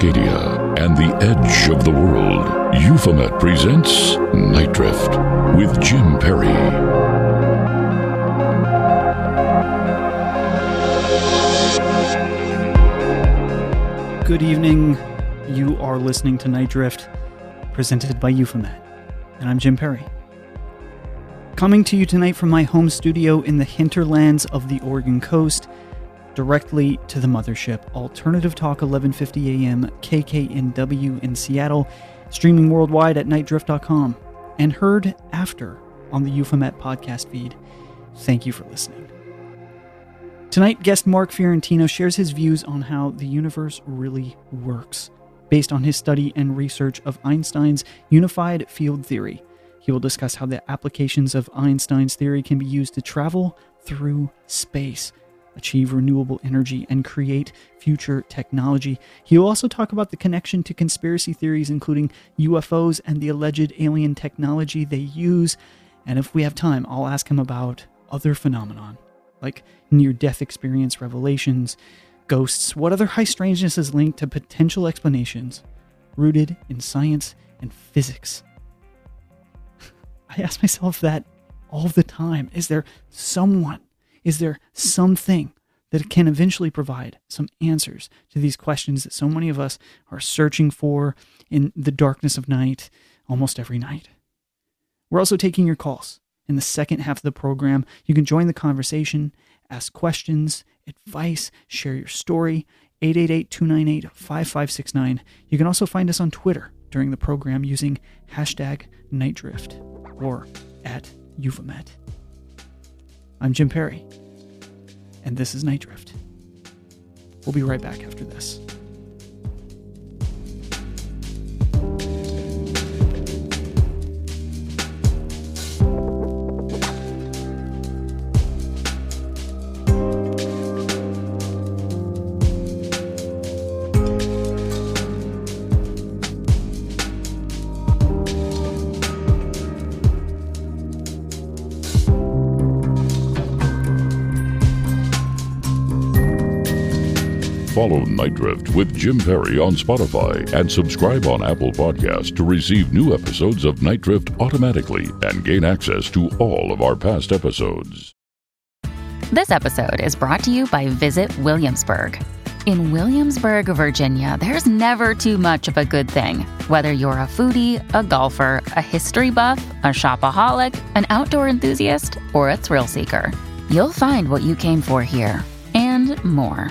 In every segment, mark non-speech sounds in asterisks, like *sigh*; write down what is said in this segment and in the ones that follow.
Cascadia, and the edge of the world, Euphomet presents Nite Drift with Jim Perry. Good evening. You are listening to Nite Drift, presented by Euphomet, and I'm Jim Perry. Coming to you tonight from my home studio in the hinterlands of the Oregon coast, directly to the mothership, Alternative Talk 1150 AM KKNW in Seattle, streaming worldwide at nightdrift.com, and heard after on the Euphomet podcast feed. Thank you for listening. Tonight, guest Mark Fiorentino shares his views on how the universe really works, based on his study and research of Einstein's unified field theory. He will discuss how the applications of Einstein's theory can be used to travel through space, achieve renewable energy, and create future technology. He will also talk about the connection to conspiracy theories, including UFOs and the alleged alien technology they use. And if we have time, I'll ask him about other phenomenon like near death experience revelations, ghosts, what other high strangeness is linked to potential explanations rooted in science and physics. *laughs* I ask myself that all the time. Is there someone, is there something that can eventually provide some answers to these questions that so many of us are searching for in the darkness of night almost every night? We're also taking your calls in the second half of the program. You can join the conversation, ask questions, advice, share your story. 888 298 5569. You can also find us on Twitter during the program using hashtag NightDrift or at Euphomet. I'm Jim Perry, and this is Nite Drift. We'll be right back after this. Follow Nite Drift with Jim Perry on Spotify and subscribe on Apple Podcasts to receive new episodes of Nite Drift automatically and gain access to all of our past episodes. This episode is brought to you by Visit Williamsburg. In Williamsburg, Virginia, there's never too much of a good thing. Whether you're a foodie, a golfer, a history buff, a shopaholic, an outdoor enthusiast, or a thrill seeker, you'll find what you came for here and more.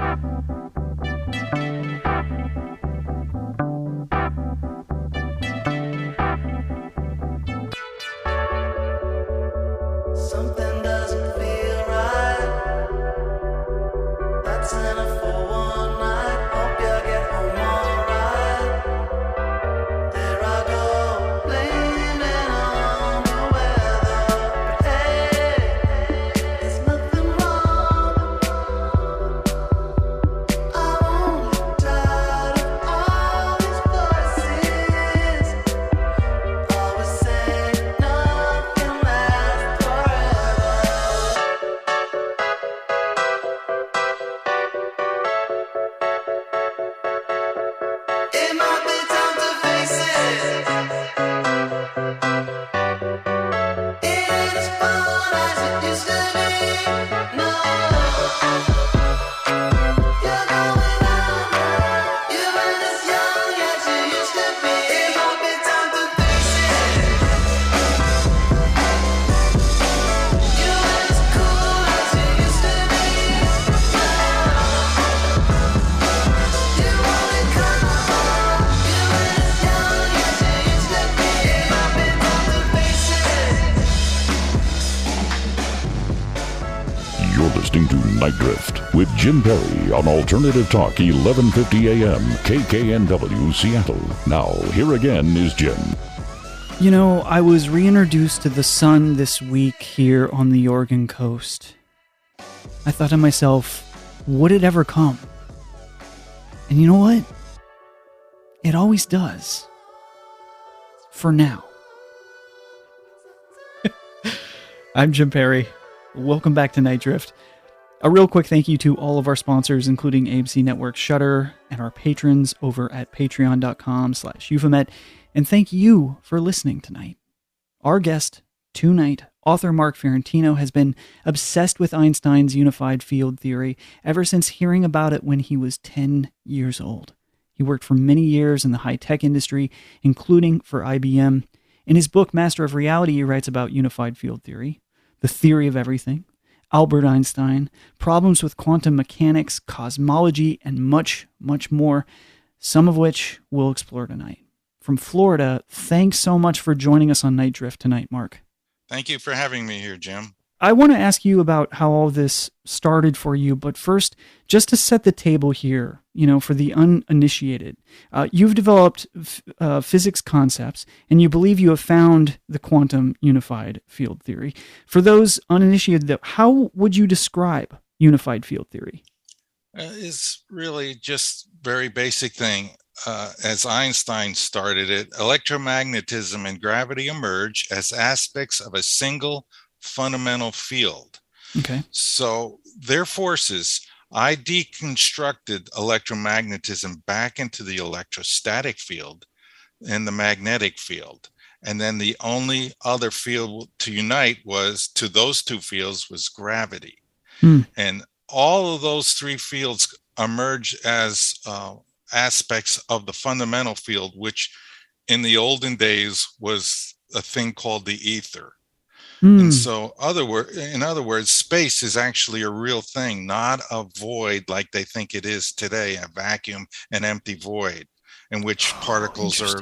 Something Nite Drift with Jim Perry on Alternative Talk 1150 AM KKNW Seattle. Now, here again is Jim. You know, I was reintroduced to the sun this week here on the Oregon coast. I thought to myself, would it ever come? And you know what? It always does. For now. *laughs* I'm Jim Perry. Welcome back to Nite Drift. A real quick thank you to all of our sponsors, including AMC Network Shudder and our patrons over at patreon.com slash euphomet. And thank you for listening tonight. Our guest tonight, author Mark Fiorentino, has been obsessed with Einstein's unified field theory ever since hearing about it when he was 10 years old. He worked for many years in the high tech industry, including for IBM. In his book, Master of Reality, he writes about unified field theory, the theory of everything, Albert Einstein, problems with quantum mechanics, cosmology, and much, much more, some of which we'll explore tonight. From Florida, thanks so much for joining us on Nite Drift tonight, Mark. Thank you for having me here, Jim. I want to ask you about how all this started for you, but first, just to set the table here, you know, for the uninitiated, uh, you've developed f- uh, physics concepts and you believe you have found the quantum unified field theory. For those uninitiated, though, how would you describe unified field theory? Uh, it's really just very basic thing. Uh, as Einstein started it, electromagnetism and gravity emerge as aspects of a single fundamental field. Okay. So their forces, I deconstructed electromagnetism back into the electrostatic field and the magnetic field. And then the only other field to unite was to those two fields was gravity. Hmm. And all of those three fields emerge as uh, aspects of the fundamental field, which in the olden days was a thing called the ether. Hmm. And so, other word, in other words, space is actually a real thing, not a void like they think it is today, a vacuum, an empty void, in which particles are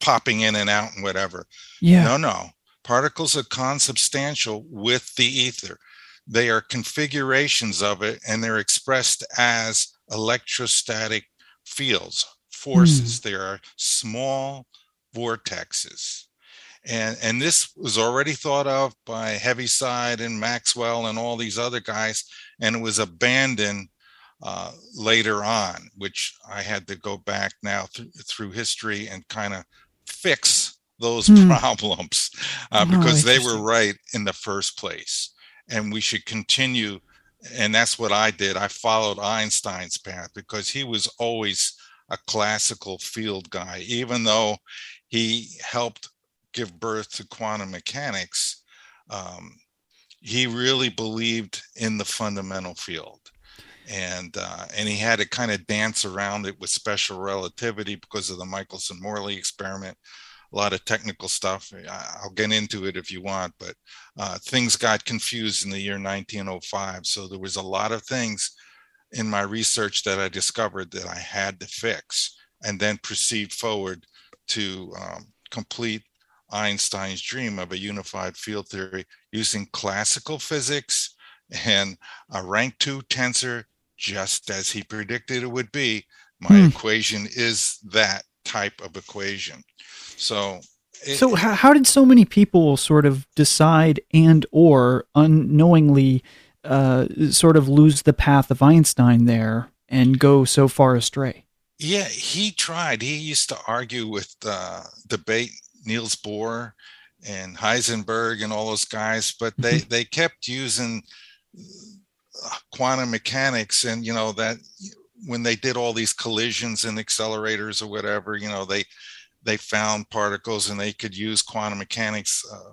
popping in and out and whatever. Yeah. No, no. Particles are consubstantial with the ether. They are configurations of it, and they're expressed as electrostatic fields, forces. They are small vortexes. And, and this was already thought of by Heaviside and Maxwell and all these other guys, and it was abandoned uh, later on, which I had to go back now th- through history and kind of fix those Hmm. problems uh, Oh, because they were right in the first place. And we should continue. And that's what I did. I followed Einstein's path because he was always a classical field guy, even though he helped give birth to quantum mechanics. Um, he really believed in the fundamental field and uh, and he had to kind of dance around it with special relativity because of the Michelson Morley experiment. A lot of technical stuff. I'll get into it if you want, but uh, things got confused in the year 1905. So there was a lot of things in my research that I discovered that I had to fix, and then proceed forward to um, complete Einstein's dream of a unified field theory using classical physics and a rank two tensor, just as he predicted it would be. My Hmm. equation is that type of equation. So, it- So how, how did so many people sort of decide and or unknowingly uh, sort of lose the path of Einstein there and go so far astray? Yeah, he tried. He used to argue with uh, debate Niels Bohr and Heisenberg and all those guys, but they they kept using uh, quantum mechanics, and you know that when they did all these collisions and accelerators or whatever, you know they they found particles and they could use quantum mechanics uh,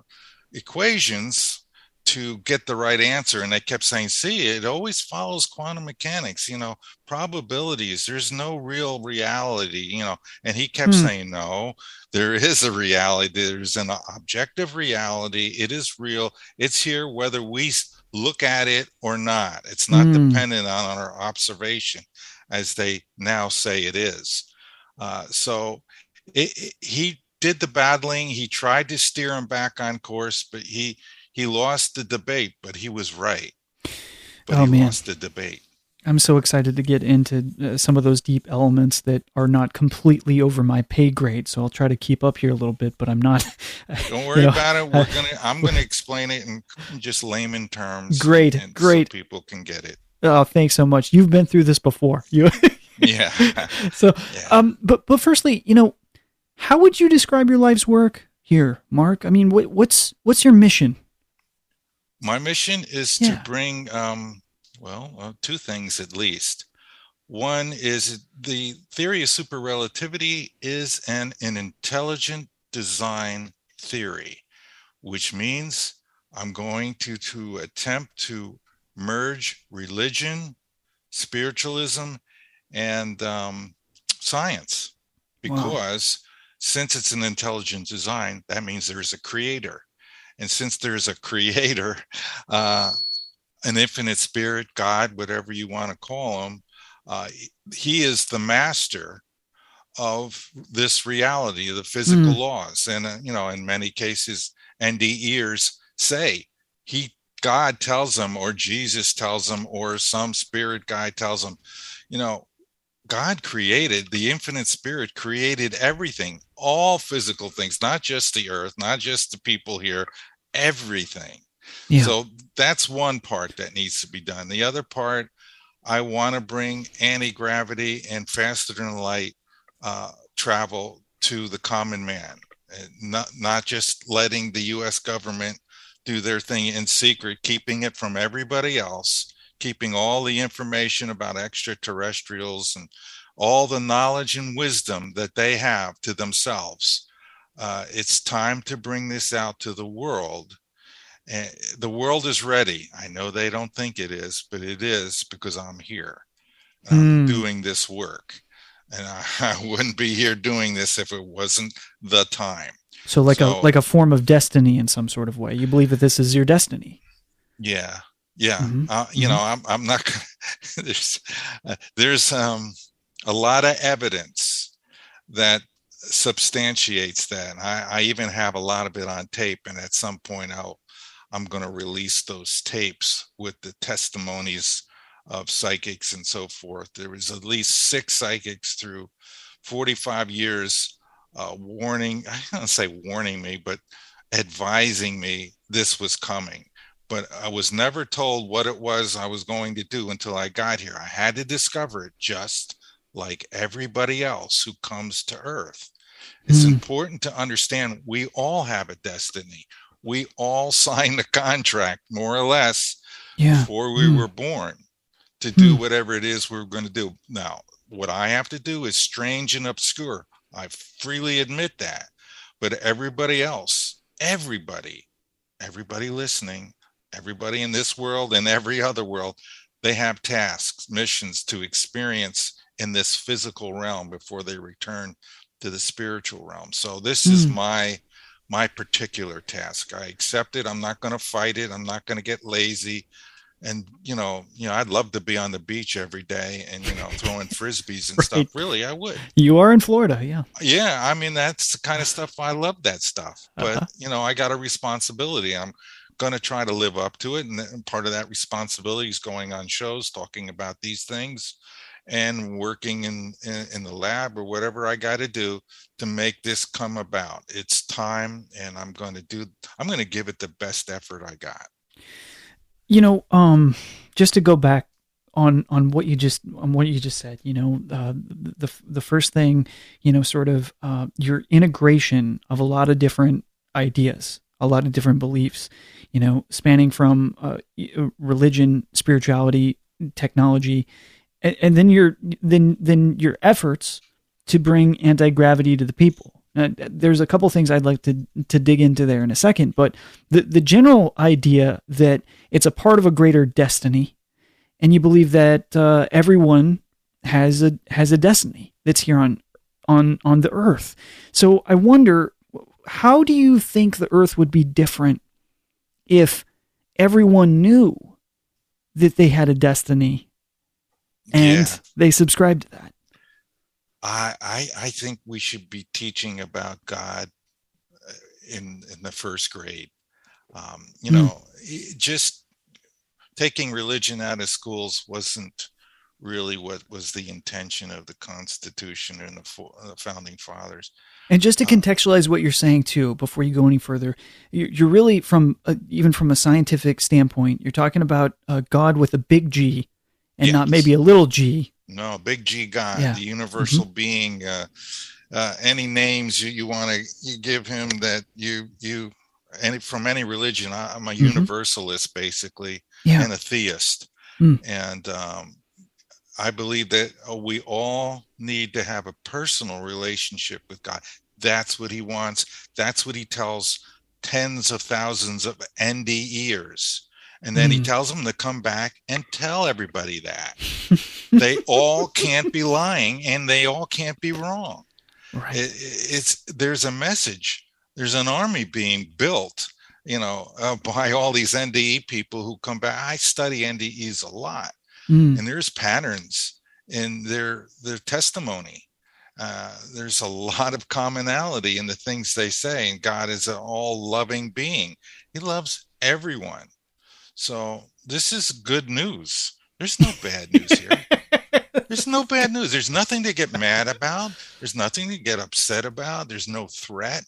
equations to get the right answer and they kept saying see it always follows quantum mechanics you know probabilities there's no real reality you know and he kept Hmm. saying no there is a reality there's an objective reality it is real it's here whether we look at it or not it's not Hmm. dependent on our observation as they now say it is uh, so it, it- he did the battling he tried to steer him back on course but he he lost the debate but he was right but Oh, he man. lost the debate. I'm so excited to get into uh, some of those deep elements that are not completely over my pay grade. So I'll try to keep up here a little bit, but I'm not. *laughs* Don't you worry know, about it. We're gonna. I'm gonna *laughs* explain it in just layman terms. Great, and great. So people can get it. Oh, thanks so much. You've been through this before. You. *laughs* Yeah. so, Yeah. um, but but firstly, you know, how would you describe your life's work here, Mark? I mean, what, what's what's your mission? My mission is Yeah. to bring, um, well, uh, two things at least. One is the theory of super relativity is an, an intelligent design theory, which means I'm going to, to attempt to merge religion, spiritualism, and um, science. Wow. Because since it's an intelligent design, that means there's a creator. And since there's a creator, uh, an infinite spirit, God, whatever you want to call him, uh, he is the master of this reality, the physical laws. And, uh, you know, in many cases, NDEers say he, God tells them, or Jesus tells them, or some spirit guy tells them, you know, God created, the infinite spirit created everything, all physical things, not just the earth, not just the people here, everything. Yeah. So that's one part that needs to be done. The other part, I want to bring anti gravity and faster than light uh, travel to the common man, and not not just letting the U.S. government do their thing in secret, keeping it from everybody else, keeping all the information about extraterrestrials and all the knowledge and wisdom that they have to themselves. Uh, it's time to bring this out to the world. And the world is ready. I know they don't think it is, but it is because I'm here. I'm Hmm. doing this work. And I, *laughs* I wouldn't be here doing this if it wasn't the time. So like So- a like a form of destiny in some sort of way. You believe that this is your destiny. Yeah. Yeah. Mhm, Uh, you know, I'm, I'm not gonna, *laughs* there's, uh, there's, um, a lot of evidence that substantiates that. I, I even have a lot of it on tape and at some point I'll, I'm going to release those tapes with the testimonies of psychics and so forth. There was at least six psychics through 45 years uh, warning, I don't say warning me, but advising me this was coming. But I was never told what it was I was going to do until I got here. I had to discover it just like everybody else who comes to Earth. It's Hmm. important to understand we all have a destiny. We all *laughs* signed a contract, more or less, Yeah. before we Hmm. were born to do Hmm. whatever it is we're going to do. Now, what I have to do is strange and obscure. I freely admit that. But everybody else, everybody, everybody listening, everybody in this world and every other world, they have tasks, missions to experience in this physical realm before they return to the spiritual realm. So this is Hmm. my my particular task. I accept it. I'm not going to fight it. I'm not going to get lazy. And you know, you know, I'd love to be on the beach every day and you know throwing frisbees and *laughs* Right. stuff. Really, I would. You are in Florida, yeah. Yeah, I mean that's the kind of stuff I love that stuff. But Uh-huh. you know, I got a responsibility. I'm going to try to live up to it, and then part of that responsibility is going on shows, talking about these things, and working in in, in the lab or whatever I got to do to make this come about. It's time, and I'm going to do. I'm going to give it the best effort I got. You know, um, just to go back on on what you just on what you just said, you know, uh, the the first thing, you know, sort of uh, your integration of a lot of different ideas, a lot of different beliefs, you know, spanning from uh, religion, spirituality, technology, and, and then your then then your efforts to bring anti gravity to the people. Uh, there's a couple things I'd like to to dig into there in a second, but the the general idea that it's a part of a greater destiny, and you believe that uh, everyone has a has a destiny that's here on on on the earth. So I wonder, how do you think the earth would be different if everyone knew that they had a destiny and Yeah. they subscribed to that? I, I I think we should be teaching about God uh, in in the first grade. Um, you Hmm. know, just taking religion out of schools wasn't really what was the intention of the Constitution and the, fo- uh, the founding fathers. And just to Uh, contextualize what you're saying too, before you go any further, you're, you're really from a, even from a scientific standpoint, you're talking about uh, God with a big G, and not maybe a little G. No, big G God, Yeah. the universal being. Uh, uh, any names you, you want to give him that you you any from any religion. I, I'm a Mhm. universalist basically, Yeah. and a theist, Mm. and um, I believe that uh, we all need to have a personal relationship with God. That's what He wants. That's what He tells tens of thousands of NDEers. And then he Mm. tells them to come back and tell everybody that *laughs* they all can't be lying and they all can't be wrong. Right. It, it's there's a message. There's an army being built, you know, uh, by all these NDE people who come back. I study NDEs a lot, Mm. and there's patterns in their their testimony. Uh, there's a lot of commonality in the things they say, and God is an all-loving being. He loves everyone. So this is good news. There's no bad news here. There's no bad news. There's nothing to get mad about. There's nothing to get upset about. There's no threat.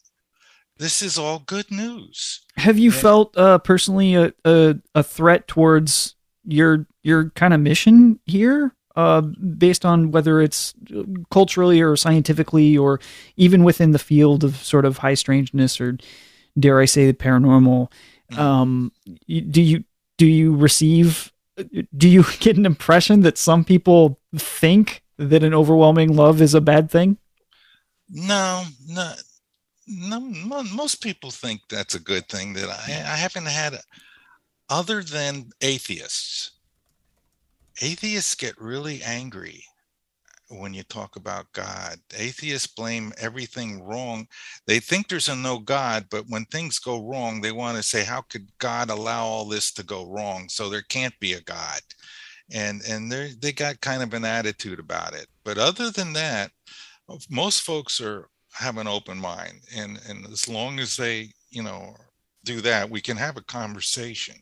This is all good news. Have you Yeah. felt uh, personally a, a a threat towards your your kind of mission here, uh, based on whether it's culturally or scientifically, or even within the field of sort of high strangeness or dare I say the paranormal? Um, do you do you receive? Do you *laughs* get an impression that some people think that an overwhelming love is a bad thing? No, no, no. mo- Most people think that's a good thing. That I, I haven't had, other than atheists. Atheists get really angry when you talk about God. Atheists blame everything wrong. They think there's a no God, but when things go wrong, they want to say, "How could God allow all this to go wrong?" So there can't be a God, and and they they got kind of an attitude about it. But other than that, most folks are have an open mind and and as long as they you know do that we can have a conversation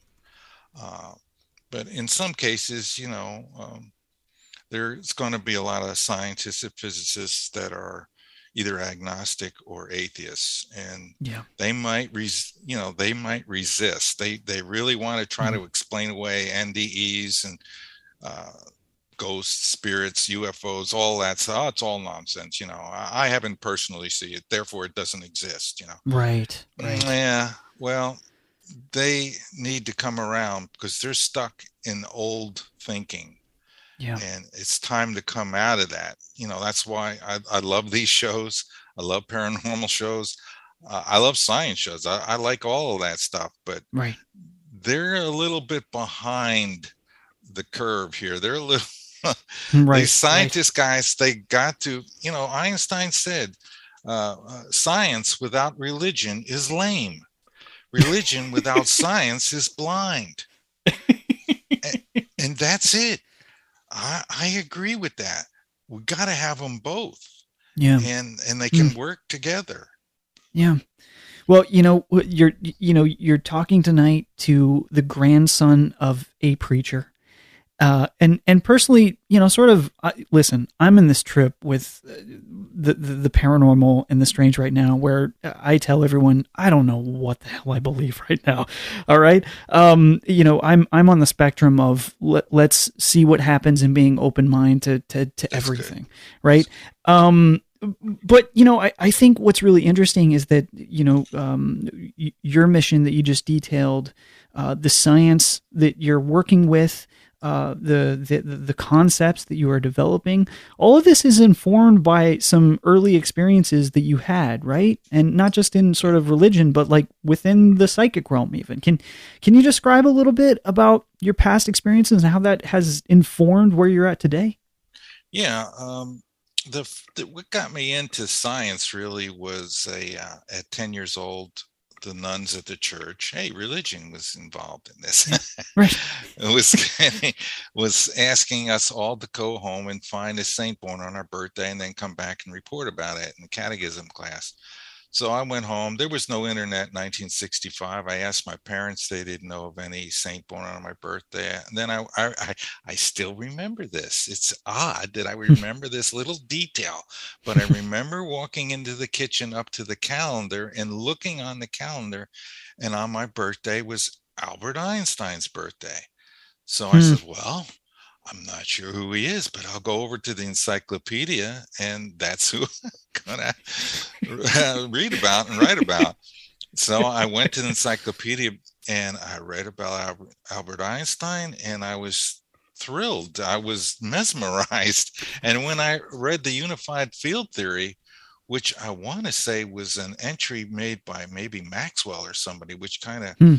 uh, but in some cases you know um, there's going to be a lot of scientists and physicists that are either agnostic or atheists and Yeah. they might res- you know they might resist they they really want to try to explain away ndes and uh, ghosts, spirits, UFOs, all that. So oh, it's all nonsense. You know, I, I haven't personally see it, therefore it doesn't exist. You know. Right. Mm, Yeah. Well, they need to come around because they're stuck in old thinking, Yeah. and it's time to come out of that. You know, that's why I, I love these shows. I love paranormal shows. Uh, I love science shows. I, I like all of that stuff, but Right. they're a little bit behind the curve here. They're a little *laughs* Right. these scientist guys they got to you know einstein said uh, uh, science without religion is lame religion without *laughs* science is blind *laughs* and, and that's it I, I agree with that we got to have them both Yeah. and and they hmm. can work together Yeah. Well, you know, you're you know, you're talking tonight to the grandson of a preacher. Uh, and and personally, you know, sort of. I listen, I'm in this trip with uh, the, the the paranormal and the strange right now, where I tell everyone I don't know what the hell I believe *laughs* right now. All right, um, you know, I'm I'm on the spectrum of let, let's see what happens and being open mind to to to That's good. everything, right? Um, but you know, I, I think what's really interesting is that you know um, y- your mission that you just detailed, uh, the science that you're working with, uh, the, the the concepts that you are developing, all of this is informed by some early experiences that you had, right? And not just in sort of religion, but like within the psychic realm, even. Can can you describe a little bit about your past experiences and how that has informed where you're at today? Yeah, um, the, the what got me into science really was a uh, at ten years old, the nuns at the church. Hey, religion was involved in this. Right. *laughs* it was was asking us all to go home and find a saint born on our birthday, and then come back and report about it in the catechism class. So I went home. There was no internet in 1965. I asked my parents; they didn't know of any saint born on my birthday. And then I, I, I, I still remember this. It's odd that I *laughs* remember this little detail, but I remember walking into the kitchen up to the calendar and looking on the calendar, and on my birthday was Albert Einstein's birthday. So I Hmm. said, "Well." I'm not sure who he is, but I'll go over to the encyclopedia, and that's who I'm *laughs* gonna uh, *laughs* read about and write about. So I went to the encyclopedia and I read about Albert, Albert Einstein, and I was thrilled. I was mesmerized. *laughs* And when I read the unified field theory, which I want to say was an entry made by maybe Maxwell or somebody, which kind of Hmm.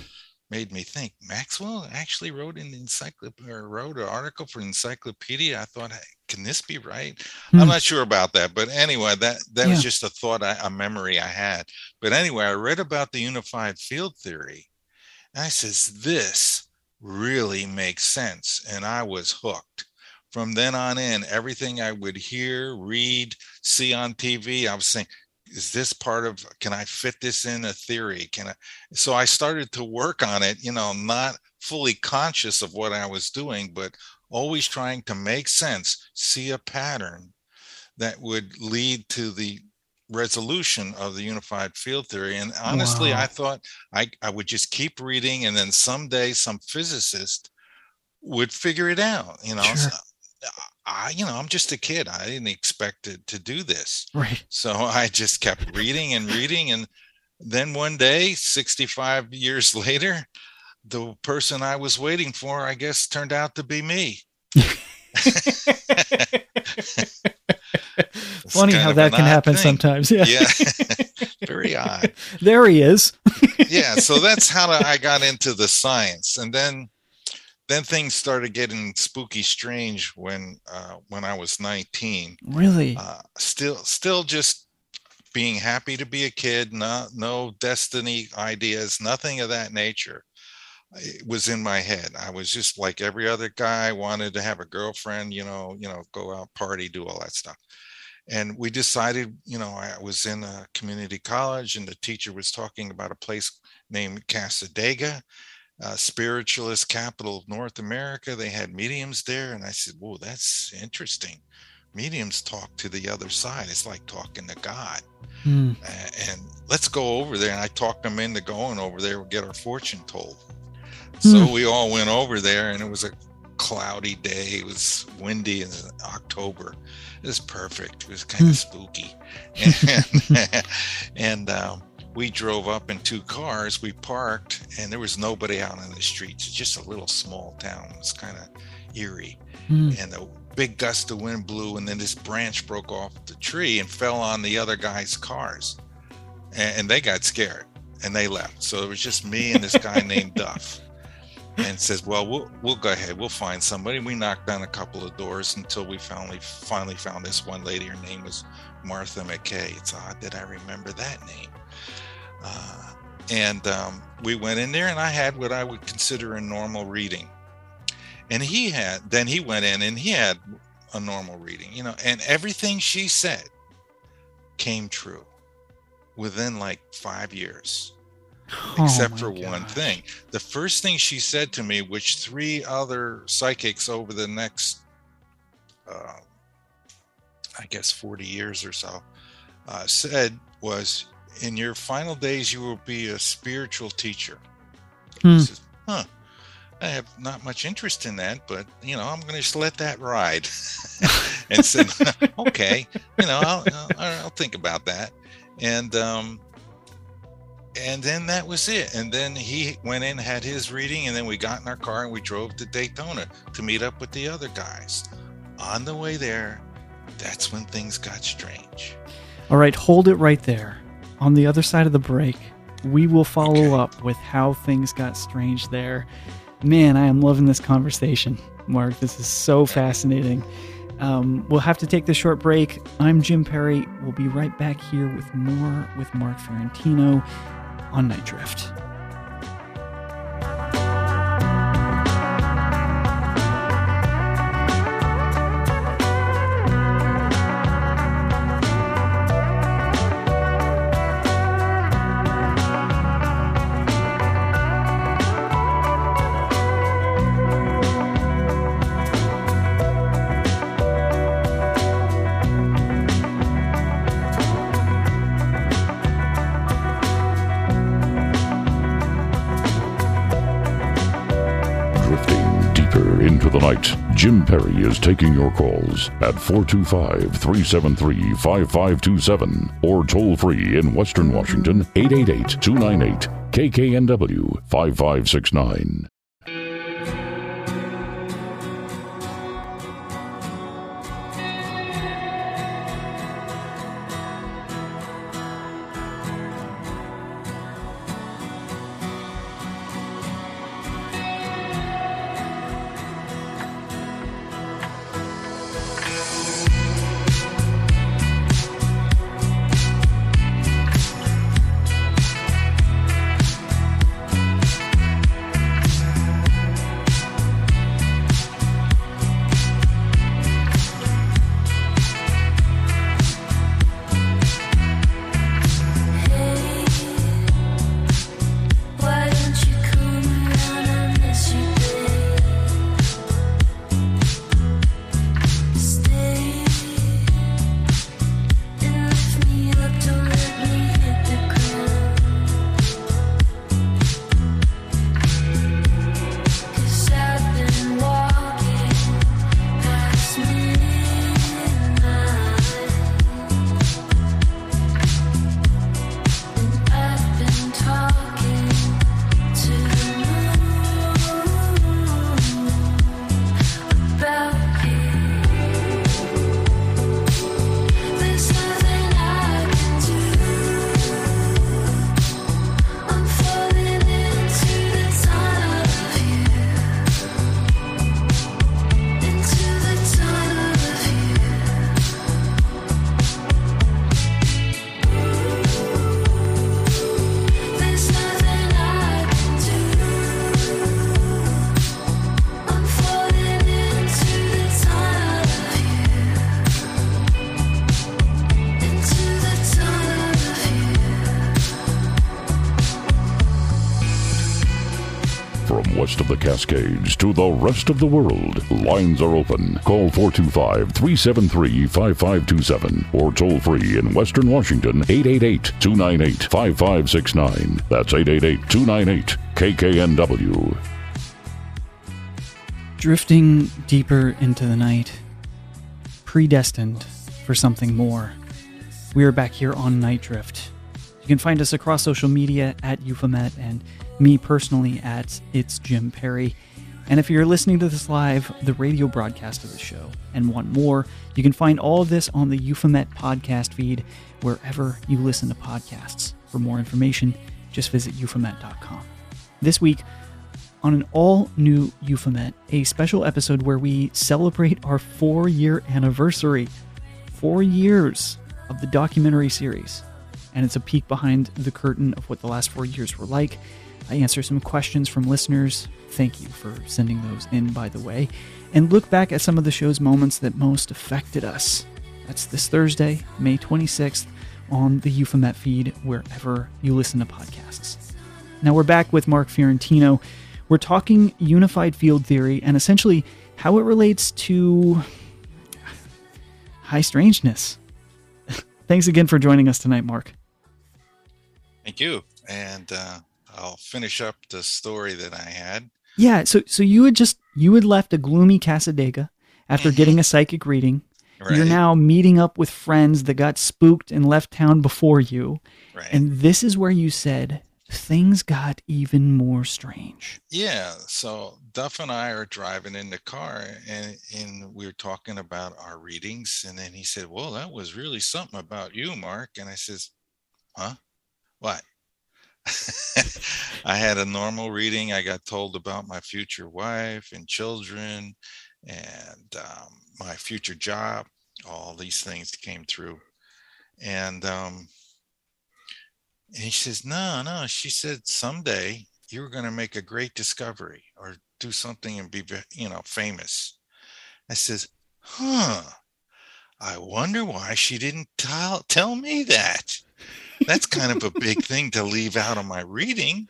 Made me think Maxwell actually wrote an encyclopedia or wrote an article for encyclopedia. I thought, "Hey, can this be right? Hmm. I'm not sure about that, but anyway, that that Yeah. was just a thought, I, a memory I had. But anyway, I read about the unified field theory, and I says this really makes sense, and I was hooked. From then on in, everything I would hear, read, see on TV, I was saying, is this part of can i fit this in a theory can i so i started to work on it you know not fully conscious of what i was doing but always trying to make sense see a pattern that would lead to the resolution of the unified field theory and honestly Wow. i thought I, I would just keep reading and then someday some physicist would figure it out you know Sure. So, I, you know i'm just a kid i didn't expect to, to do this Right. so *laughs* I just kept reading and reading. And then one day, 65 years *laughs* later, the person I was waiting for, I guess, turned out to be me. *laughs* Funny how that can happen thing. sometimes. Yeah. Yeah. Very odd. there he is. Yeah. So that's how I got into the science. And then then things started getting spooky strange when uh, when I was 19. Really? uh, still still just being happy to be a kid no no destiny ideas nothing of that nature it was in my head i was just like every other guy wanted to have a girlfriend you know you know go out party do all that stuff and we decided you know i was in a community college and the teacher was talking about a place named cassadaga uh, spiritualist capital of north america they had mediums there and i said whoa that's interesting mediums talk to the other side. It's like talking to God. Hmm. A- And let's go over there. And I talked them into going over there, and get our fortune told. So Hmm. we all went over there, and it was a cloudy day. It was windy in October. It was perfect. It was kind Hmm. of spooky. *laughs* And, *laughs* and um, we drove up in two cars. We parked, and there was nobody out on the streets. It's just a little small town. It's kind of eerie Hmm. and a big gust of wind blew and then this branch broke off the tree and fell on the other guy's cars and, and they got scared and they left so it was just me and this guy *laughs* named duff and says well we'll we'll go ahead we'll find somebody we knocked on a couple of doors until we finally finally found this one lady her name was martha mckay it's odd that i remember that name uh, and um, we went in there and i had what i would consider a normal reading. And he had then he went in and he had a normal reading you know and everything she said came true within like five years Oh except for one thing. The first thing she said to me which three other psychics over the next uh, i guess 40 years or so uh, said was in your final days you will be a spiritual teacher I Hmm. said, huh I have not much interest in that, but you know, I'm going to just let that ride. *laughs* and said, *laughs* okay, you know, I'll, I'll, I'll think about that. And um, and then that was it. And then he went in, had his reading, and then we got in our car and we drove to Daytona to meet up with the other guys. On the way there, that's when things got strange. All right, hold it right there. On the other side of the break, we will follow up with how things got strange there. Man, I am loving this conversation, Mark. This is so fascinating. Um, we'll have to take this short break. I'm Jim Perry. We'll be right back here with more with Mark Fiorentino on Nite Drift. The night, Jim Perry is taking your calls at 425 373 5527 or toll free in Western Washington 888 298 KKNW 5569. The Cascades to the rest of the world, lines are open. Call 425 373 5527 or toll free in Western Washington 888 298 5569. That's 888 298 KKNW. Drifting deeper into the night, predestined for something more. We are back here on Nite Drift. You can find us across social media at Euphomet and me personally at It's Jim Perry. And if you're listening to this live, the radio broadcast of the show, and want more, you can find all of this on the Euphomet podcast feed wherever you listen to podcasts. For more information, just visit euphomet.com. This week, on an all new Euphomet, a special episode where we celebrate our four year anniversary. Four years of the documentary series. And it's a peek behind the curtain of what the last four years were like. I answer some questions from listeners. Thank you for sending those in, by the way. And look back at some of the show's moments that most affected us. That's this Thursday, May 26th, on the Euphomet feed, wherever you listen to podcasts. Now we're back with Mark Fiorentino. We're talking unified field theory and essentially how it relates to high strangeness. *laughs* Thanks again for joining us tonight, Mark. Thank you. And uh, I'll finish up the story that I had. Yeah, so so you had just you had left a gloomy Cassadaga after mm-hmm. getting a psychic reading. You're now meeting up with friends that got spooked and left town before you. Right. And this is where you said things got even more strange. Yeah, so Duff and I are driving in the car and, and we are talking about our readings. And then he said, Well, that was really something about you, Mark. And I says, Huh? What? *laughs* I had a normal reading. I got told about my future wife and children and um, my future job. All these things came through. And um, and he says, No, no. She said, Someday you were going to make a great discovery or do something and be, you know, famous. I says, Huh. I wonder why she didn't tell tell me that. That's kind of a big thing to leave out of my reading.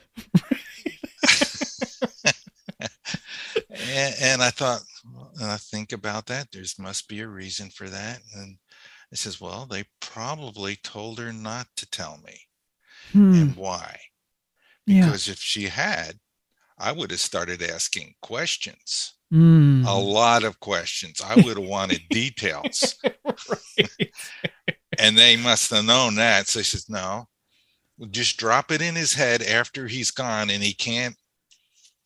and, and I thought, well, and I think about that. There's must be a reason for that. And it says, well, they probably told her not to tell me. Hmm. And why? Yeah. Because if she had, I would have started asking questions. Mm. a lot of questions. I would have wanted details. *laughs* and they must have known that. So he says, no, we'll just drop it in his head after he's gone and he can't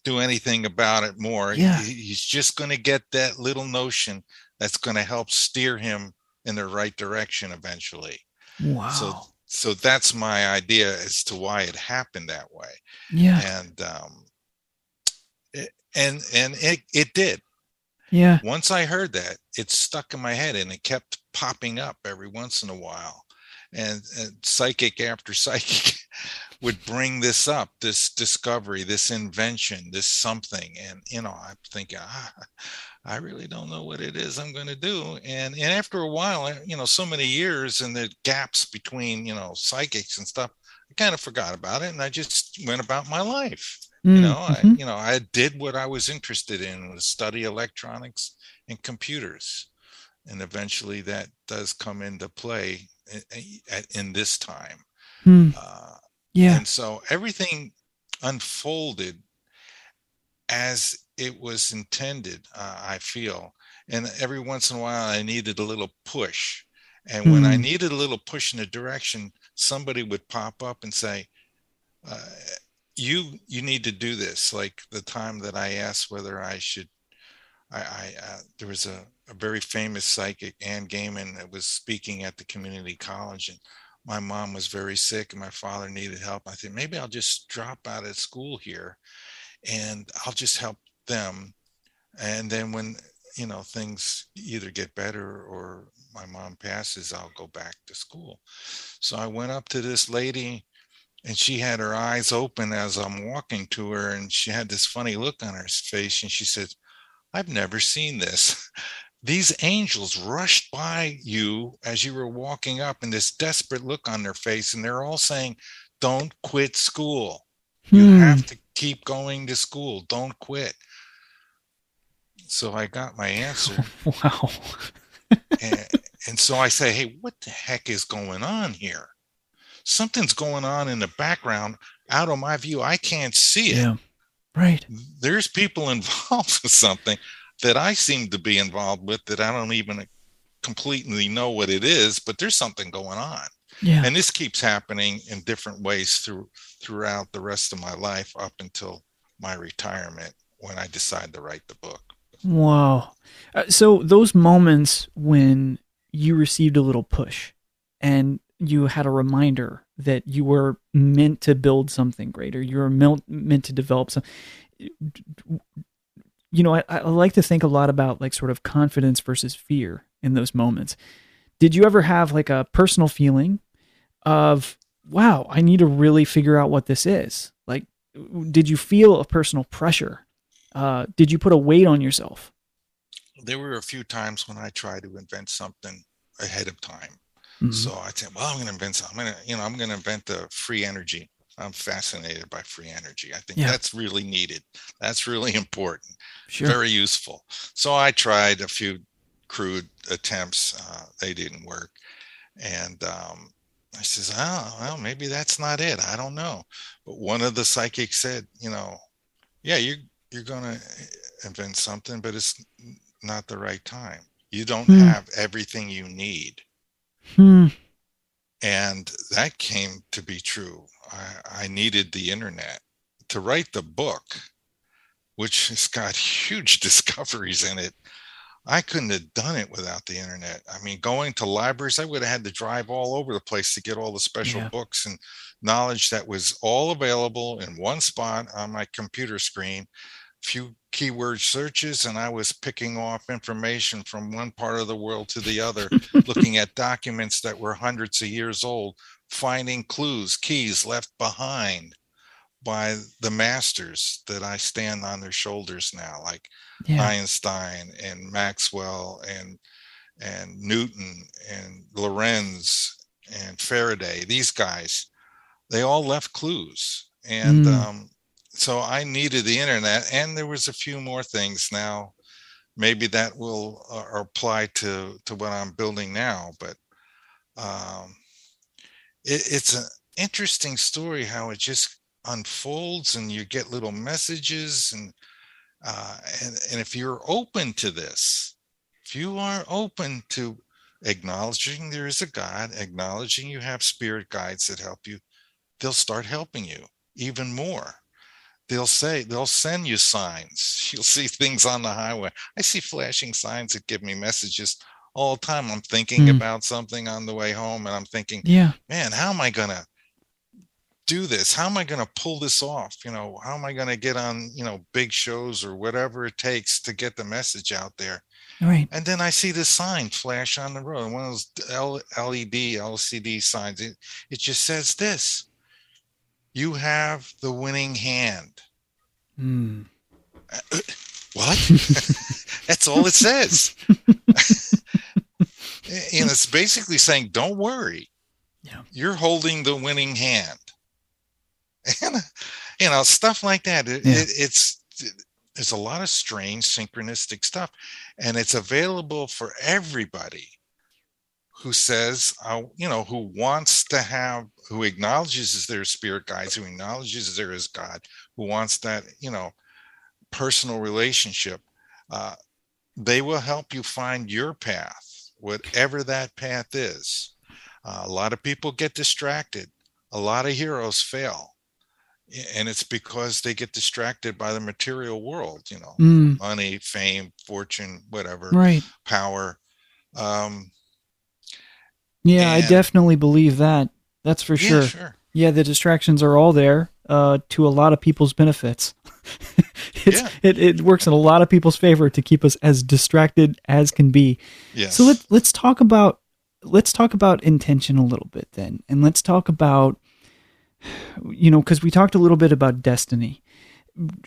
do anything about it more. Yeah. He's just going to get that little notion that's going to help steer him in the right direction eventually. Wow. So, so that's my idea as to why it happened that way. yeah. And, um, it, and, and it, it did Yeah. once I heard that, it stuck in my head and it kept popping up every once in a while. And, and psychic after *laughs* psychic would bring this up, this discovery, this invention, this something. And, you know, I'm thinking, ah, I really don't know what it is I'm going to do. And, and after a while, you know, so many years and the gaps between, you know, psychics and stuff, I kind of forgot about it. And I just went about my life you know i Mhm. you know i did what i was interested in was study electronics and computers and eventually that does come into play in, in this time Hmm. uh, Yeah. and so everything unfolded as it was intended uh, i feel and every once in a while i needed a little push and when i Hmm. needed a little push in a direction somebody would pop up and say uh, you you need to do this like the time that i asked whether i should i i uh, there was a, a very famous psychic Anne Gehman that was speaking at the community college and my mom was very sick and my father needed help. I said maybe i'll just drop out of school here and i'll just help them. And then when you know things either get better or my mom passes i'll go back to school. So i went up to this lady and she had her eyes open as I'm walking to her, and she had this funny look on her face, and she said, I've never seen this. *laughs* These angels rushed by you as you were walking up, and this desperate look on their face, and they're all saying, Don't quit school. You Hmm. have to keep going to school. Don't quit. So I got my answer. *laughs* Wow. and, and so I say, Hey, what the heck is going on here? Something's going on in the background out of my view. I can't see it. Yeah. Right. There's people *laughs* involved with something that I seem to be involved with that I don't even completely know what it is, but there's something going on. Yeah. And this keeps happening in different ways through throughout the rest of my life up until my retirement when I decide to write the book. Wow. Uh, so those moments when you received a little push and you had a reminder that you were meant to build something greater, you were meant, meant to develop some. You know, I, I like to think a lot about like sort of confidence versus fear in those moments. Did you ever have like a personal feeling of, wow, I need to really figure out what this is? Like, did you feel a personal pressure? Uh, did you put a weight on yourself? There were a few times when I tried to invent something ahead of time. Mhm. So I said, well, I'm going to invent something. I'm going to, you know, I'm going to invent the free energy. I'm fascinated by free energy. I think Yeah. that's really needed. That's really *laughs* important. Sure. Very useful. So I tried a few crude attempts. Uh, they didn't work. And um, I says, oh, well, maybe that's not it. I don't know. But one of the psychics said, you know, yeah, you, you're going to invent something, but it's not the right time. You don't Hmm. have everything you need Hmm. and that came to be true I, I needed the internet to write the book which has got *laughs* huge discoveries in it. I couldn't have done it without the internet. I mean going to libraries i would have had to drive all over the place to get all the special Yeah. books and knowledge that was all available in one spot on my computer screen. Few keyword searches and i was picking off information from one part of the world to the other *laughs* looking at documents that were hundreds of years old, finding clues, keys left behind by the masters that I stand on their shoulders now, like Yeah. Einstein and Maxwell and and Newton and Lorentz and Faraday. These guys, they all left clues, and Mm. um, so I needed the internet, and there was a few more things now maybe that will uh, apply to to what I'm building now. But um, it, it's an interesting story how it just unfolds, and you get little messages, and Uh, and, and if you're open to this, if you are open to acknowledging there is a God, acknowledging you have spirit guides that help you, they'll start helping you even more. They'll say, they'll send you signs. *laughs* You'll see things on the highway. I see flashing signs that give me messages all the time. I'm thinking Hmm. about something on the way home and I'm thinking, Yeah. man, how am I going to do this? How am I going to pull this off? You know, how am I going to get on, you know, big shows or whatever it takes to get the message out there? All right. And then I see this sign flash on the road, one of those L- LED, LCD signs. It, it just says this You have the winning hand. Hmm. What? *laughs* That's all it says. *laughs* and it's basically saying, Don't worry. Yeah. You're holding the winning hand. *laughs* And, you know, stuff like that. It, Yeah. it, it's, there's a lot of strange synchronistic stuff, and it's available for everybody who says, uh, you know, who wants to have, who acknowledges their spirit guides, who acknowledges there is God, who wants that, you know, personal relationship. Uh, they will help you find your path, whatever that path is. Uh, a lot of people get distracted. A lot of heroes fail. And it's because they get distracted by the material world, you know, Hmm. money, fame, fortune, whatever, Right. power. Um, Yeah, I definitely believe that. That's for yeah, sure. sure. Yeah, the distractions are all there uh, to a lot of people's benefits. *laughs* it's, Yeah. it, it works in a lot of people's favor to keep us as distracted as can be. Yes. So let, let's talk about let's talk about intention a little bit then, and let's talk about you know because we talked a little bit about destiny.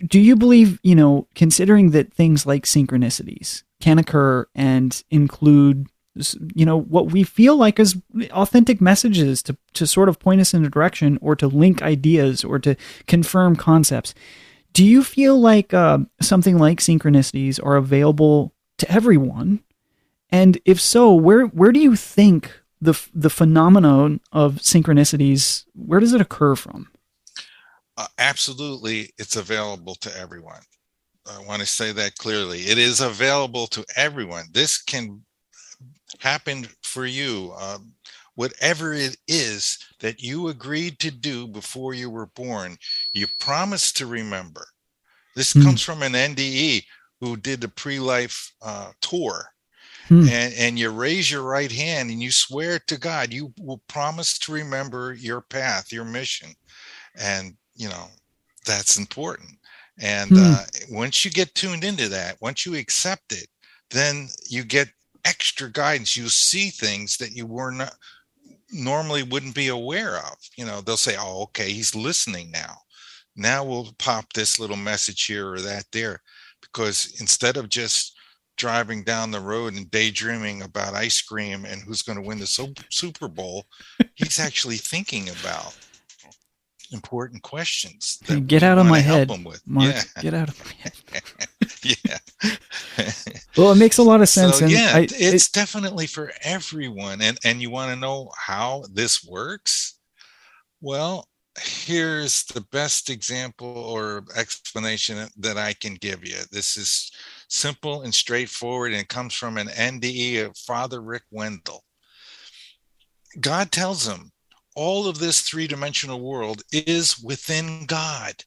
Do you believe you know considering that things like synchronicities can occur and include you know what we feel like as authentic messages to to sort of point us in a direction or to link ideas or to confirm concepts do you feel like uh, something like synchronicities are available to everyone and if so where where do you think the the phenomenon of synchronicities where does it occur from Uh, absolutely, it's available to everyone. I want to say that clearly. It is available to everyone. This can happen for you. Um, whatever it is that you agreed to do before you were born, you promised to remember. This Hmm. comes from an NDE who did the pre life uh, tour. Hmm. And, and you raise your right hand and you swear to God, you will promise to remember your path, your mission and you know that's important and Hmm. uh, once you get tuned into that once you accept it then you get extra guidance. You see things that you were not normally wouldn't be aware of. You know they'll say oh okay he's listening now. Now we'll pop this little message here or that there. Because instead of just driving down the road and daydreaming about ice cream and who's going to win the super bowl he's actually thinking about important questions. That get out of my help head, them with. mark get out of my *laughs* head Yeah, yeah. well it makes a lot of sense so and yeah, I, it- it's definitely for everyone. And and you want to know how this works? Well, here's the best example or explanation that I can give you. This is simple and straightforward, and it comes from an NDE of Father Rick Wendell. God tells him all of this three dimensional world is within God.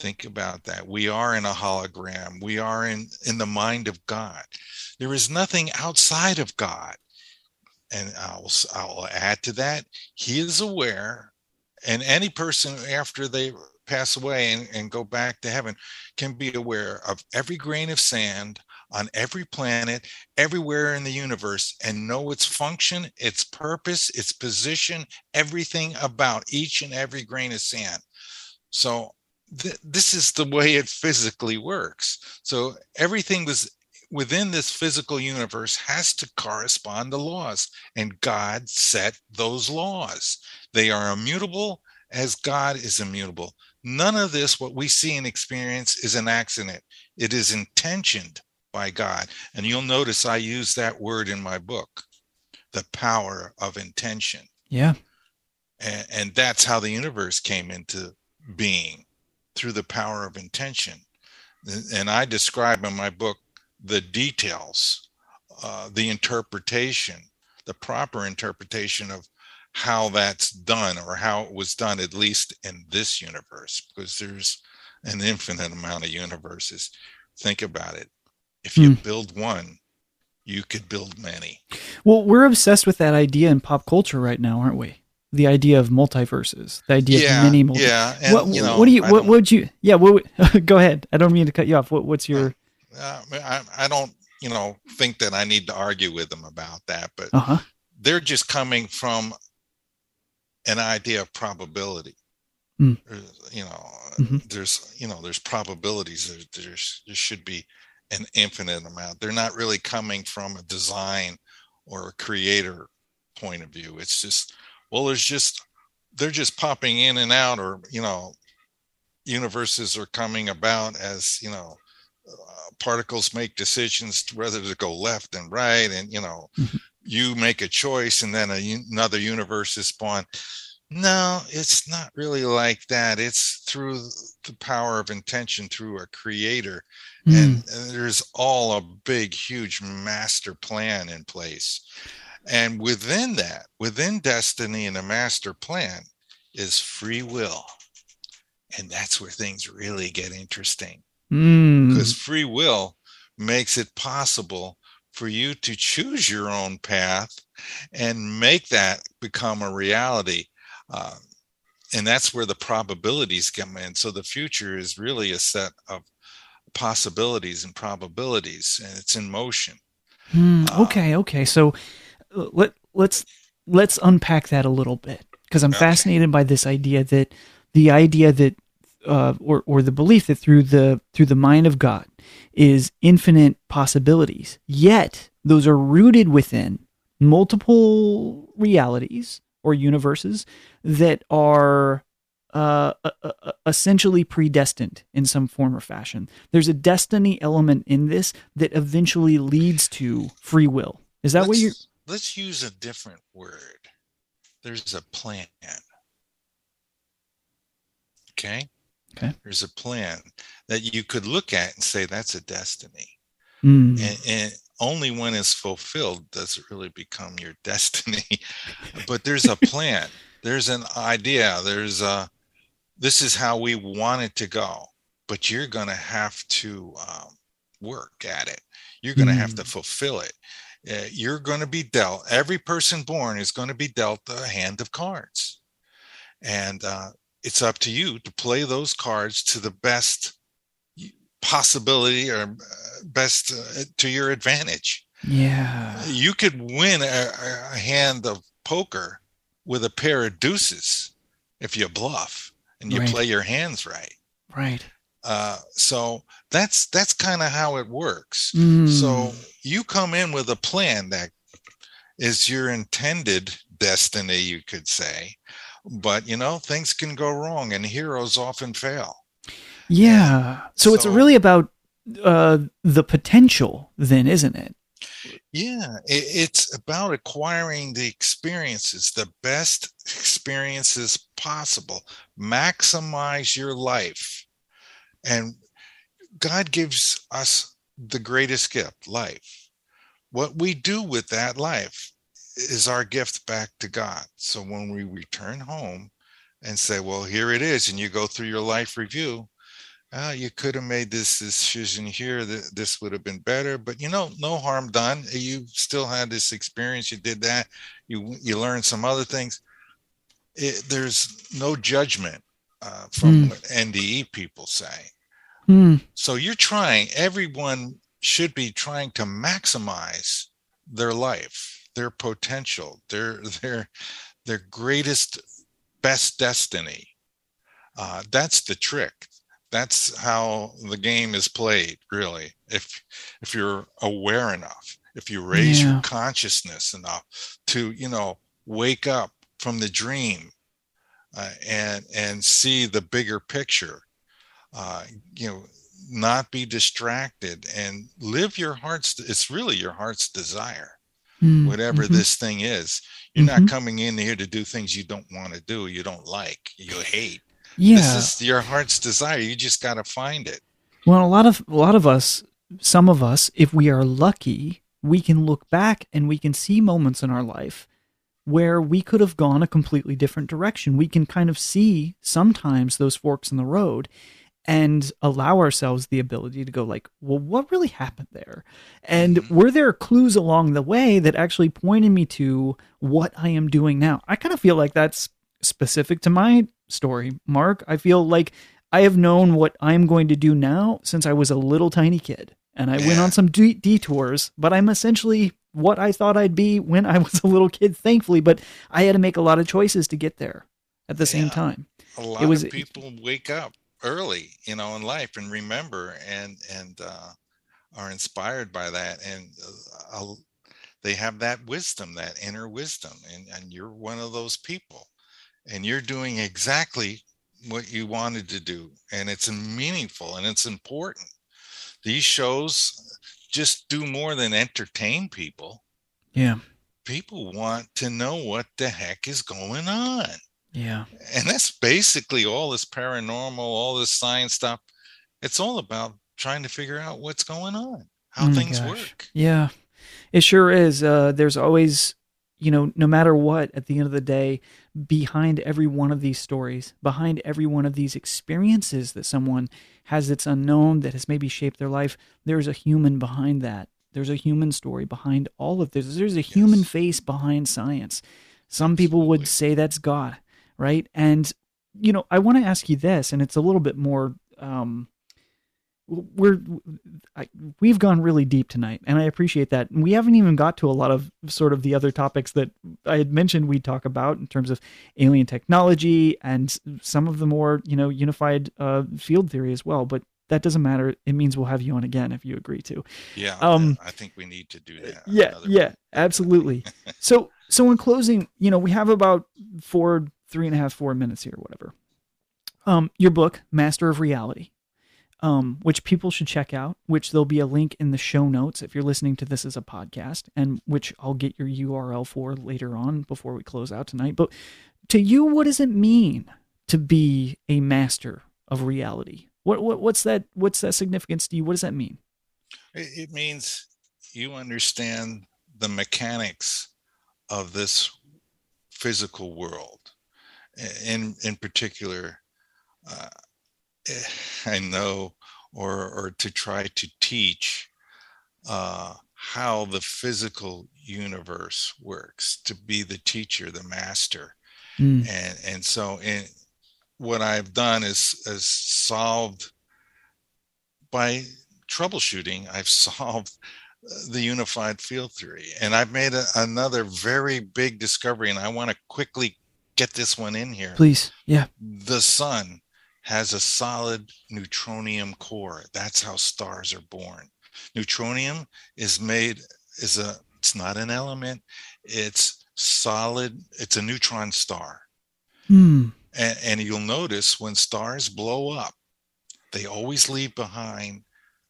Think about that. We are in a hologram. We are in, in the mind of God. There is nothing outside of God. And I'll, I'll add to that, he is aware, and any person after they pass away and, and go back to heaven can be aware of every grain of sand on every planet, everywhere in the universe, and know its function, its purpose, its position, everything about each and every grain of sand. So th- this is the way it physically works. So everything was within this physical universe has to correspond to laws, and God set those laws. They are immutable as God is immutable. None of this, what we see and experience, is an accident. It is intentioned by God. And you'll notice I use that word in my book the power of intention. yeah And, and that's how the universe came into being through the power of intention. And- and i describe in my book the details uh, the interpretation the proper interpretation of how that's done or how it was done at least in this universe because there's an infinite amount of universes think about it if you build one you could build many Well, we're obsessed with that idea in pop culture right now, aren't we? The idea of multiverses, the idea yeah of many multi- yeah and, what, you know, what do you? What would you? Yeah. What? Would, *laughs* go ahead. I don't mean to cut you off. What, what's your? uh, I, I don't you know think that i need to argue with them about that but Uh huh. they're just coming from an idea of probability Mm. You know Mhm. there's you know there's probabilities there, there's there should be an infinite amount. They're not really coming from a design or a creator point of view. It's just well there's just they're just popping in and out or you know universes are coming about as you know uh, particles make decisions whether to go left and right and you know Mhm. you make a choice and then a, another universe is spawned. No it's not really like that. It's through the power of intention through a creator Hmm. and, and there's all a big huge master plan in place and within that within destiny and a master plan is free will and that's where things really get interesting Mm. because free will makes it possible for you to choose your own path and make that become a reality uh, and that's where the probabilities come in so the future is really a set of possibilities and probabilities and it's in motion Hmm, Uh, okay, okay. So uh, let let's let's unpack that a little bit because I'm Okay. fascinated by this idea that the idea that uh, or or the belief that through the through the mind of God is infinite possibilities. Yet those are rooted within multiple realities or universes that are uh, uh, uh, essentially predestined in some form or fashion. There's a destiny element in this that eventually leads to free will. Is that what let's, you're? let's use a different word there's a plan okay Okay. there's a plan that you could look at and say that's a destiny Mm, and, and only when it's fulfilled does it really become your *laughs* destiny but there's a plan there's an idea there's a this is how we want it to go but you're going to have to um, work at it. You're going to have to fulfill it. Uh, you're going to be dealt every person born is going to be dealt a hand of cards. And uh, it's up to you to play those cards to the best possibility or uh, best uh, to your advantage. Yeah. you could win a, a hand of poker with a pair of deuces if you bluff and you Right. play your hands right Right. uh, so that's that's kind of how it works Mm, so you come in with a plan that is your intended destiny you could say but you know things can go wrong and heroes often fail yeah. So, it's really about uh, the potential, then, isn't it? Yeah, it, it's about acquiring the experiences, the best experiences possible. Maximize your life. And God gives us the greatest gift, life. What we do with that life is our gift back to God. So when we return home and say, Well, here it is, and you go through your life review, ah, you could have made this decision here that this would have been better but you know no harm done. You still had this experience you did that you you learned some other things. It, there's no judgment uh, from Hmm. what nde people say. Hmm. so you're trying everyone should be trying to maximize their life their potential their their their greatest best destiny. Uh, that's the trick that's how the game is played really if if you're aware enough if you raise Yeah. your consciousness enough to you know wake up from the dream uh, and and see the bigger picture uh, you know not be distracted and live your heart's it's really your heart's desire Hmm. whatever Mhm. this thing is you're Mhm. not coming in here to do things you don't want to do you don't like you hate Yeah. this is your heart's desire you just got to find it Well, a lot of a lot of us, some of us, if we are lucky, we can look back and we can see moments in our life where we could have gone a completely different direction. We can kind of see sometimes those forks in the road and allow ourselves the ability to go like, well, what really happened there? And mm-hmm. were there clues along the way that actually pointed me to what I am doing now? I kind of feel like that's specific to my story, Mark. I feel like I have known what I'm going to do now since I was a little tiny kid. And I went on some de- detours, but I'm essentially what I thought I'd be when I *laughs* was a little kid, thankfully. But I had to make a lot of choices to get there at the same time. a lot was- of people wake up early you know in life and remember and and uh, are inspired by that and uh, they have that wisdom that inner wisdom and and you're one of those people and you're doing exactly what you wanted to do and it's meaningful and it's important these shows just do more than entertain people Yeah. people want to know what the heck is going on Yeah. and that's basically all this paranormal, all this science stuff. It's all about trying to figure out what's going on, how Oh things gosh. work. Yeah, it sure is. Uh, there's always, you know, no matter what, at the end of the day, behind every one of these stories, behind every one of these experiences that someone has that's unknown, that has maybe shaped their life, there's a human behind that. There's a human story behind all of this. There's a human Yes. face behind science. Some people would say that's God, right? And, you know, I want to ask you this, and it's a little bit more. Um, we're I, we've gone really deep tonight and i appreciate that. And we haven't even got to a lot of sort of the other topics that i had mentioned we'd talk about in terms of alien technology and some of the more you know unified uh, field theory as well but that doesn't matter. It means we'll have you on again if you agree to. Yeah, Um, I think we need to do that. yeah yeah. absolutely. *laughs* So so in closing you know we have about four three and a half four minutes here whatever. Um your book master of reality um which people should check out which there'll be a link in the show notes if you're listening to this as a podcast and which i'll get your url for later on before we close out tonight. But to you what does it mean to be a master of reality? What, what what's that what's that significance to you? What does that mean? It, means you understand the mechanics of this physical world. In in particular, uh, I know, or or to try to teach uh, how the physical universe works. To be the teacher, the master, Mm, and and so in what I've done is is solved by troubleshooting. I've *laughs* solved the unified field theory, and I've made a, another very big discovery. And I want to quickly get this one in here. please yeah The sun has a solid neutronium core. That's how stars are born. Neutronium is made is a it's not an element. It's solid. It's a neutron star. Hmm. And, and you'll notice when stars blow up, they always leave behind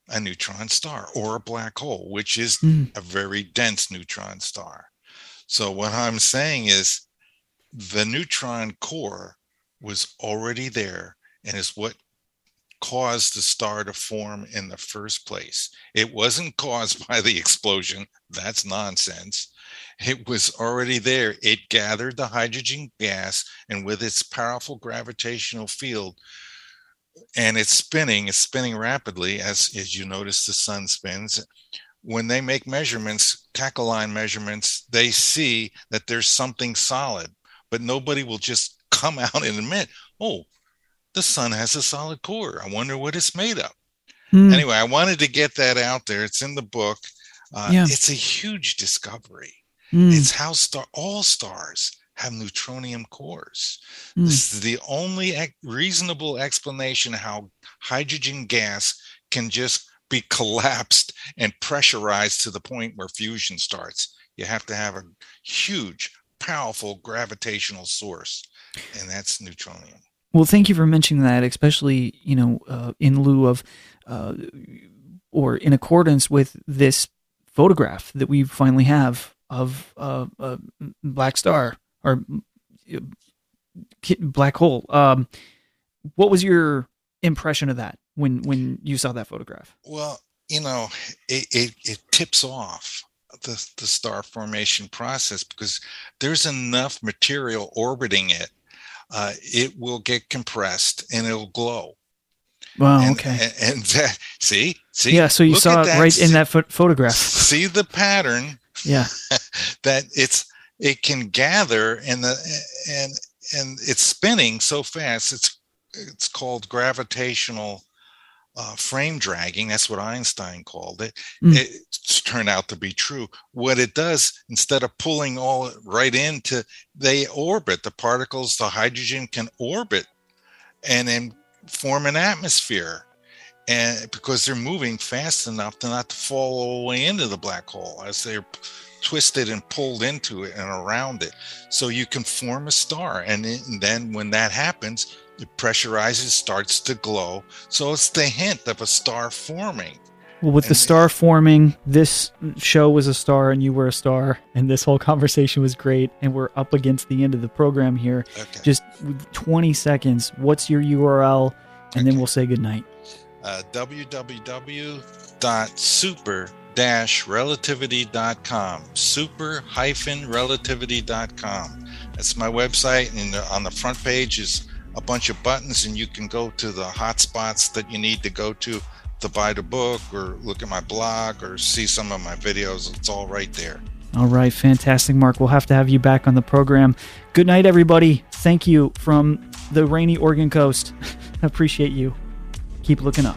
a neutron star or a black hole, which is Hmm. a very dense neutron star. So, what I'm saying is the neutron core was already there and is what caused the star to form in the first place. It wasn't *laughs* caused by the explosion. That's nonsense. It was already there. It gathered the hydrogen gas, and with its powerful gravitational field, and it's spinning, it's spinning rapidly as, as you notice the sun spins. When they make measurements, tachocline measurements, they see that there's something solid, but nobody will just come *laughs* out and admit, oh, the sun has a solid core. I wonder what it's made of. Hmm. Anyway, I wanted to get that out there. It's in the book. Uh, Yeah. It's a huge discovery. Hmm. It's how star all stars have neutronium cores. Hmm. This is the only ec- reasonable explanation how hydrogen gas can just be collapsed and pressurized to the point where fusion starts. You have to have a huge, powerful gravitational source, and that's neutronium. Well, thank you for mentioning that, especially you know uh, in lieu of uh, or in accordance with this photograph that we finally have of uh, a black star or uh, black hole. Um, what was your impression of that when when you saw that photograph? Well, you know, it, it, it tips off the, the star formation process because there's enough material orbiting it. Uh, it will get compressed and it'll glow. Wow. and, okay. And, and that, see, see. yeah. So you saw it right in that pho- photograph. See the pattern Yeah. *laughs* that it's it can gather and the and and it's spinning so fast. It's it's called gravitational uh, frame dragging. That's what Einstein called it. Mm. It's turned out to be true. What it does, instead of pulling all right into, they orbit. The particles, the hydrogen can orbit and then form an atmosphere. And because they're moving fast enough to not to fall all the way into the black hole as they're twisted and pulled into it and around it. So you can form a star. And, it- and then when that happens, it pressurizes, starts to glow. So it's the hint of a star forming. Well, with the star forming, this show was a star and you were a star, and this whole *laughs* conversation was great. And we're up against the end of the program here. Okay. Just 20 seconds. What's your URL? And then we'll say goodnight. uh, www.super-relativity.com super-relativity.com that's my website and on the front page is a bunch of buttons and you can go to the hotspots that you need to go to to buy the book or look at my blog or see some of my videos it's all right there All right, fantastic, Mark. We'll have to have you back on the program. Good night, everybody. Thank you from the rainy Oregon coast. *laughs* Appreciate you. Keep looking up.